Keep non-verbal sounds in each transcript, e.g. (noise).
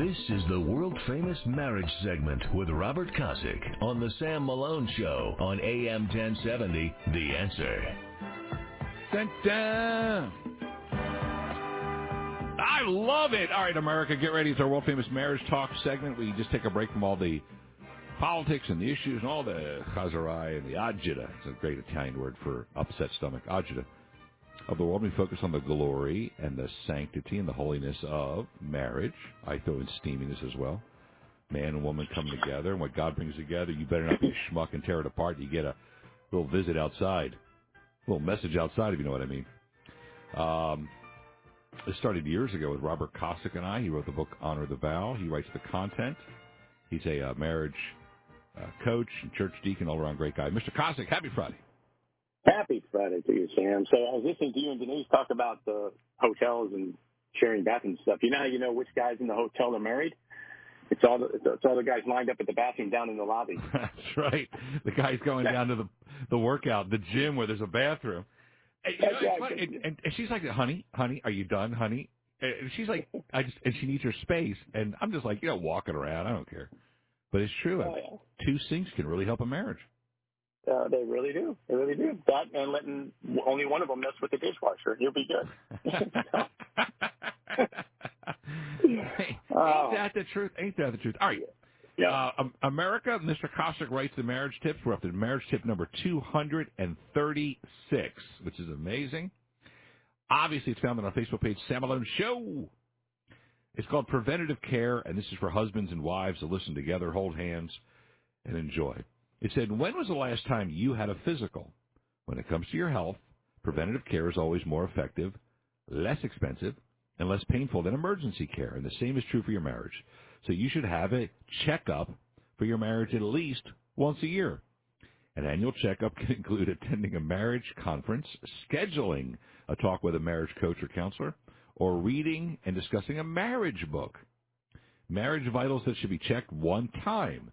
This is the world famous marriage segment with Robert Kosick on The Sam Malone Show on AM 1070. The answer. Dun, dun. I love it. All right, America, get ready. It's our world famous marriage talk segment. We just take a break from all the politics and the issues and all the chazarai and the agita. It's a great Italian word for upset stomach. Agita of the world. We focus on the glory and the sanctity and the holiness of marriage. I throw in steaminess as well. Man and woman come together, and what God brings together, you better not be a schmuck and tear it apart. You get a little visit outside, a little message outside, if you know what I mean. Um, it started years ago with Robert Kosick and I. He wrote the book Honor the Vow. He writes the content. He's a uh, marriage uh, coach and church deacon, all around great guy. Mr. Kosick, happy Friday. Happy Friday to you, Sam. So I was listening to you and Denise talk about the hotels and sharing bathroom stuff. You know how you know which guys in the hotel are married? It's all the it's all the guys lined up at the bathroom down in the lobby. (laughs) That's right. The guys going down to the the workout, the gym where there's a bathroom. And, you know, and, and, and she's like, "Honey, honey, are you done, honey?" And she's like, (laughs) "I just," and she needs her space, and I'm just like, you know, walking around. I don't care, but it's true. Oh, yeah. Two sinks can really help a marriage. Uh, they really do. They really do. That and letting only one of them mess with the dishwasher, you'll be good. hey, (laughs) ain't that the truth? Ain't that the truth? All right. Yeah. Uh, America, Mr. Kosick writes the marriage tips. We're up to marriage tip number 236, which is amazing. Obviously, it's found on our Facebook page, Sam Malone Show. It's called Preventative Care, and this is for husbands and wives to listen together, hold hands, and enjoy. It said, When was the last time you had a physical? When it comes to your health, preventative care is always more effective, less expensive, and less painful than emergency care. And the same is true for your marriage. So you should have a checkup for your marriage at least once a year. An annual checkup (laughs) can include attending a marriage conference, scheduling a talk with a marriage coach or counselor, or reading and discussing a marriage book. Marriage vitals that should be checked one time.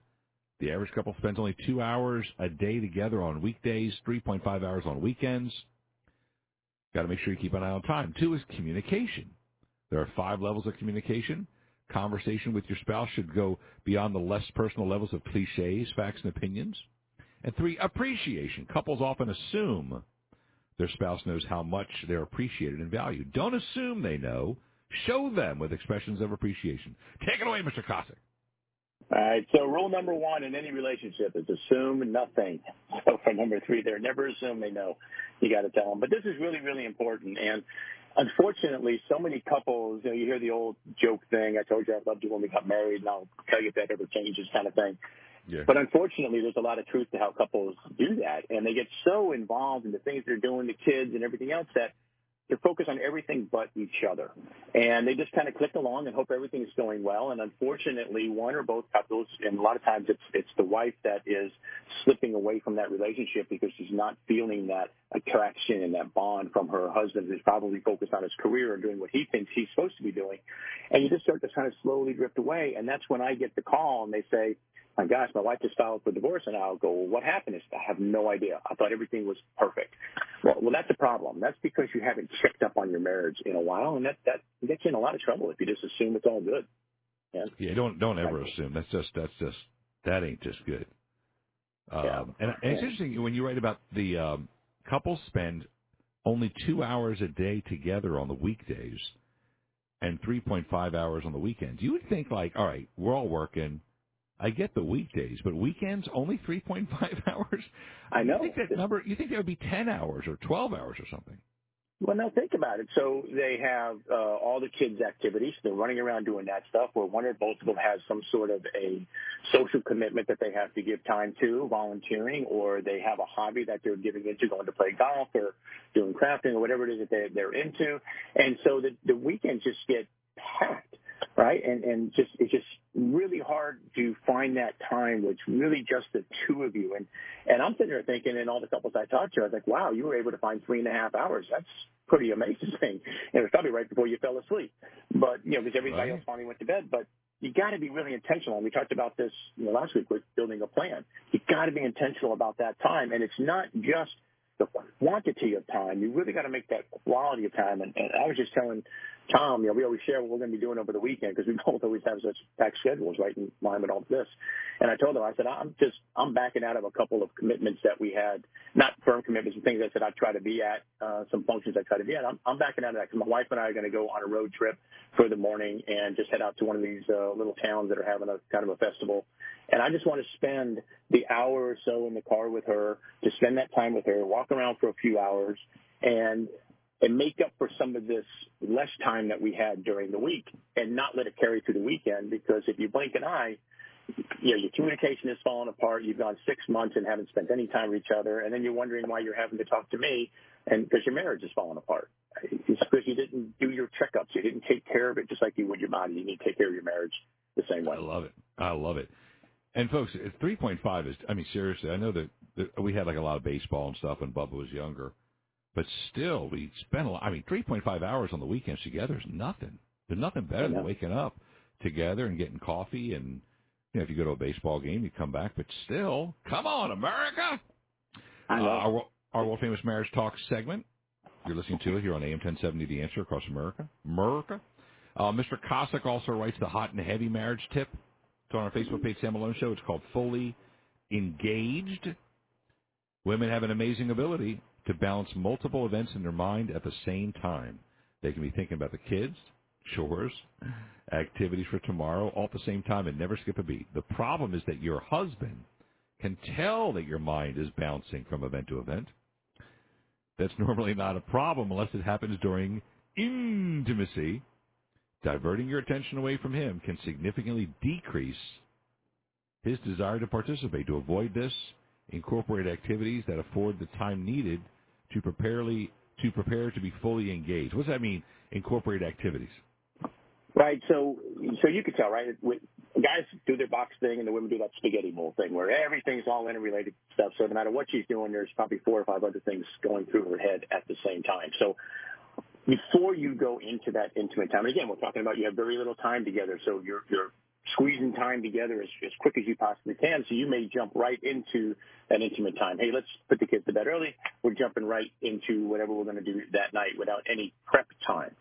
The average couple spends only two hours a day together on weekdays, 3.5 hours on weekends. Got to make sure you keep an eye on time. Two is communication. There are five levels of communication. Conversation with your spouse should go beyond the less personal levels of cliches, facts, and opinions. And three, appreciation. Couples often assume their spouse knows how much they're appreciated and valued. Don't assume they know. Show them with expressions of appreciation. Take it away, Mr. Kosick. All right. So rule number one in any relationship is assume nothing. (laughs) So for number three, there, never assume they know. You got to tell them. But this is really, really important. And unfortunately, so many couples, you know, you hear the old joke thing. I told you I loved you when we got married, and I'll tell you if that ever changes, kind of thing. Yeah. But unfortunately, there's a lot of truth to how couples do that, and they get so involved in the things they're doing, the kids, and everything else that they're focused on everything but each other. And they just kind of click along and hope everything is going well. And unfortunately, one or both couples, and a lot of times it's, it's the wife that is slipping away from that relationship because she's not feeling that attraction and that bond from her husband who's probably focused on his career and doing what he thinks he's supposed to be doing. And you just start to kind of slowly drift away. And that's when I get the call and they say, my gosh, my wife just filed for divorce, and I'll go, well, what happened? I have no idea. I thought everything was perfect. Well, well, that's a problem. That's because you haven't checked up on your marriage in a while, and that that gets you in a lot of trouble if you just assume it's all good. Yeah. Yeah, don't don't ever assume. That's just that's just that ain't just good. Um, Yeah. and, and it's interesting when you write about the um, couples spend only two hours a day together on the weekdays and 3.5 hours on the weekends. You would think like, all right, we're all working. I get the weekdays, but weekends only 3.5 (laughs) hours. I know. You think that number? You think that would be 10 hours or 12 hours or something? Well, now think about it. So they have uh, all the kids' activities. They're running around doing that stuff. Where one or both of them has some sort of a social commitment that they have to give time to, volunteering, or they have a hobby that they're giving into, going to play golf or doing crafting or whatever it is that they, they're into. And so the, the weekends just get packed, right? And and just it's just really hard to find that time where it's really just the two of you. And and I'm sitting there thinking, and all the couples I talked to, I was like, wow, you were able to find three and a half hours. That's pretty amazing. (laughs) And it was probably right before you fell asleep. But you know, because everybody Right. else finally went to bed. But you got to be really intentional. And we talked about this you know, last week with building a plan. You got to be intentional about that time, and it's not just the quantity of time. You really got to make that quality of time. And, and I was just telling Tom, you know, we always share what we're going to be doing over the weekend because we (laughs) both always have such packed schedules, right, in line with all this. And I told her, I said, I'm just, I'm backing out of a couple of commitments that we had, not firm commitments and things I said I try to be at, uh, some functions I try to be at. I'm, I'm backing out of that because my wife and I are going to go on a road trip for the morning and just head out to one of these uh, little towns that are having a kind of a festival. And I just want to spend the hour or so in the car with her, to spend that time with her, walk around for a few hours, and and make up for some of this less time that we had during the week and not let it carry through the weekend because if you blink an eye, you know, your communication is falling apart. You've gone six months and haven't spent any time with each other. And then you're wondering why you're having to talk to me and because your marriage is falling apart. It's because you didn't do your checkups. You didn't take care of it just like you would your body. You need to take care of your marriage the same way. I love it. I love it. And folks, 3.5 is, I mean, seriously, I know that, that we had like a lot of baseball and stuff when Bubba was younger but still, we spend a lot. I mean, 3.5 hours on the weekends together is nothing. There's nothing better than waking up together and getting coffee. And you know, if you go to a baseball game, you come back. But still, come on, America! I know. Uh, our, our world famous marriage talk segment. You're listening to it here on AM 1070 The Answer across America. America. Uh, Mr. Kosick also writes the hot and heavy marriage tip. It's on our Facebook page, Sam Malone Show. It's called Fully Engaged. Women have an amazing ability to balance multiple events in their mind at the same time. They can be thinking about the kids, chores, activities for tomorrow, all at the same time and never skip a beat. The problem is that your husband can tell that your mind is bouncing from event to event. That's (laughs) normally not a problem unless it happens during intimacy. Diverting your attention away from him can significantly decrease his desire to participate. To avoid this, incorporate activities that afford the time needed to preparely to prepare to be fully engaged. What does that mean? Incorporate activities. Right. So, so you could tell, right? With, guys do their box thing, and the women do that spaghetti bowl thing, where everything's all interrelated stuff. So no matter what she's doing, there's probably four or five other things going through her head at the same time. So before you go into that intimate time, and again, we're talking about you have very little time together, so you're you're squeezing time together as, as quick as you possibly can. So you may jump right into that intimate time. Hey, let's put the kids to bed early. We're jumping right into whatever we're going to do that night without any prep time.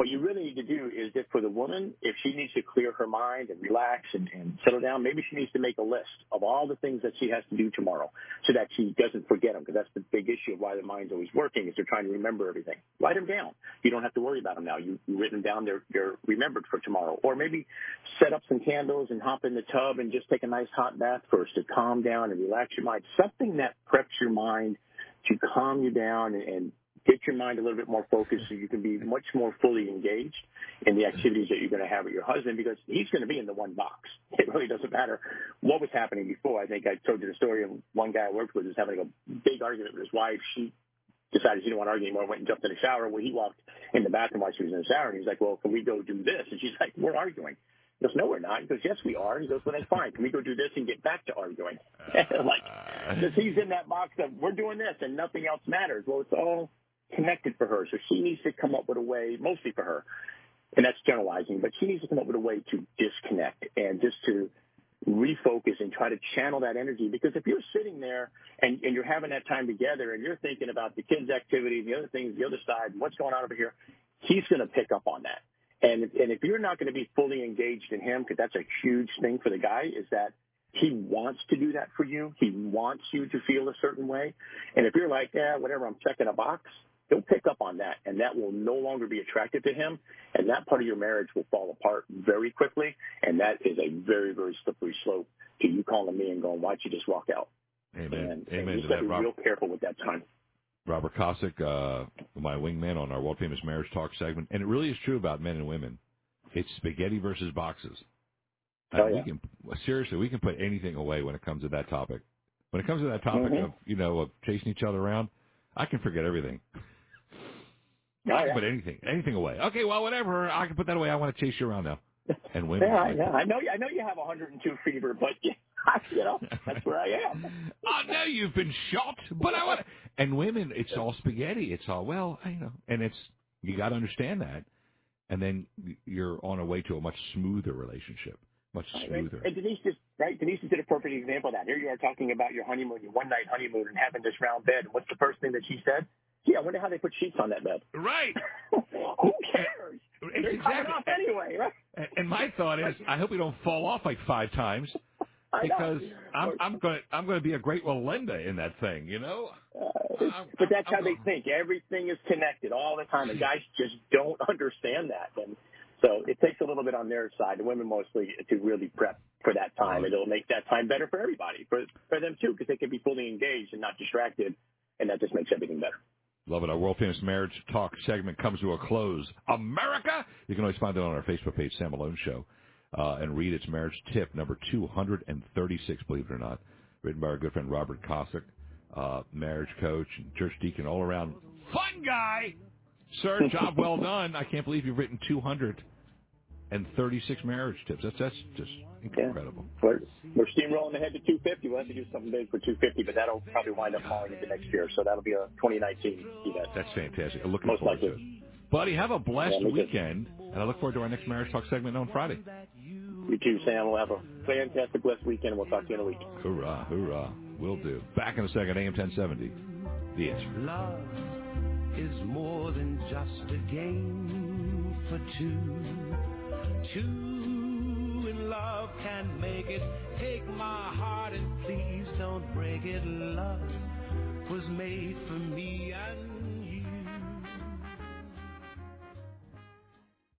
What you really need to do is that for the woman, if she needs to clear her mind and relax and, and settle down, maybe she needs to make a list of all the things that she has to do tomorrow so that she doesn't forget them because that's the big issue of why the mind's always working is they're trying to remember everything. Write them down. You don't have to worry about them now. You, you've written down, they're, they're remembered for tomorrow. Or maybe set up some candles and hop in the tub and just take a nice hot bath first to calm down and relax your mind. Something that preps your mind to calm you down and, and get your mind a little bit more focused so you can be much more fully engaged in the activities that you're going to have with your husband because he's going to be in the one box. (laughs) It really doesn't matter what was happening before. I think I told you the story of one guy I worked with was having a big argument with his wife. She decided she didn't want to argue anymore, went and jumped in the shower. Well, he walked in the bathroom while she was in the shower and he's like, well, can we go do this? And she's (laughs) like, we're arguing. He goes, no, we're not. He goes, yes, we are. He goes, well, that's fine. Can we go do this and get back to arguing? (laughs) like, because he's in that box of we're doing this and nothing else matters. Well, it's all connected for her. So she needs to come up with a way, mostly for her, and that's generalizing, but she needs to come up with a way to disconnect and just to refocus and try to channel that energy. Because if you're sitting there and, and you're having that time together and you're thinking about the kids' activities, the other things, the other side, what's going on over here, he's going to pick up on that. And, and if you're not going to be fully engaged in him, because that's a huge thing for the guy, is that he wants to do that for you. He wants you to feel a certain way. And if you're like, yeah, whatever, I'm checking a box, he'll pick up on that and that will no longer be attractive to him and that part of your marriage will fall apart very quickly and that is a very very slippery slope to you calling me and going why don't you just walk out? Amen. And, amen and you to that be Robert, real careful with that time. Robert Kosick, uh, my wingman on our world famous marriage talk segment and it really is true about men and women. It's spaghetti versus boxes. Oh, we yeah. can seriously we can put anything away when it comes to that topic. When it comes to that topic mm-hmm. of you know of chasing each other around I can forget everything. Oh, I can put anything, anything away. Okay, well, whatever. I can put that away. I want to chase you around now. (laughs) And women, yeah, like, yeah, I know. I know you have 102 fever, but (laughs) you know that's where I am. (laughs) I know you've been shot, but I want. And women, it's all spaghetti. It's all well, you know, and it's you got to understand that, and then you're on a way to a much smoother relationship, much smoother. And Denise just right. Denise did a perfect example of that. Here you are talking about your honeymoon, your one night honeymoon, and having this round bed. And what's the first thing that she said? Gee, I wonder how they put sheets on that bed. Right. (laughs) Who cares? You're exactly. off anyway, right? And, my thought is, I hope we don't fall off like five times (laughs) because I'm I'm going to I'm going to be a great Wallenda in that thing, you know. Uh, but that's I'm, how they think. Everything is connected all the time, and guys just don't (laughs) understand that. And so it takes a little bit on their side, the women mostly, to really prep for that time, and it'll make that time better for everybody, for for them too, because they can be fully engaged and not distracted, and that just makes everything better. Love it. Our world famous marriage talk segment comes to a close. America! You can always find it on our Facebook page, Sam Malone Show, uh, and read its marriage tip, number 236, believe it or not, written by our good friend Robert Kosick, uh, marriage coach and church deacon, all around fun guy. Sir, job well done. I can't believe you've written 236 marriage tips. That's that's just incredible. Yeah. We're, we're steamrolling ahead to 250. We'll have to do something big for 250, but that'll probably wind up falling into next year. So that'll be a 2019 event. That's fantastic. I'm looking Most forward likely. to it. Buddy, have a blessed Yeah, me too. weekend, and I look forward to our next marriage talk segment on Friday. You too, Sam. We'll have a fantastic blessed weekend. We'll talk to you in a week. Hoorah, hoorah. Will do. Back in a second, AM 1070. The answer. Love is more than just a game for two. Two in love can make it. Take my heart and please don't break it. Love was made for me and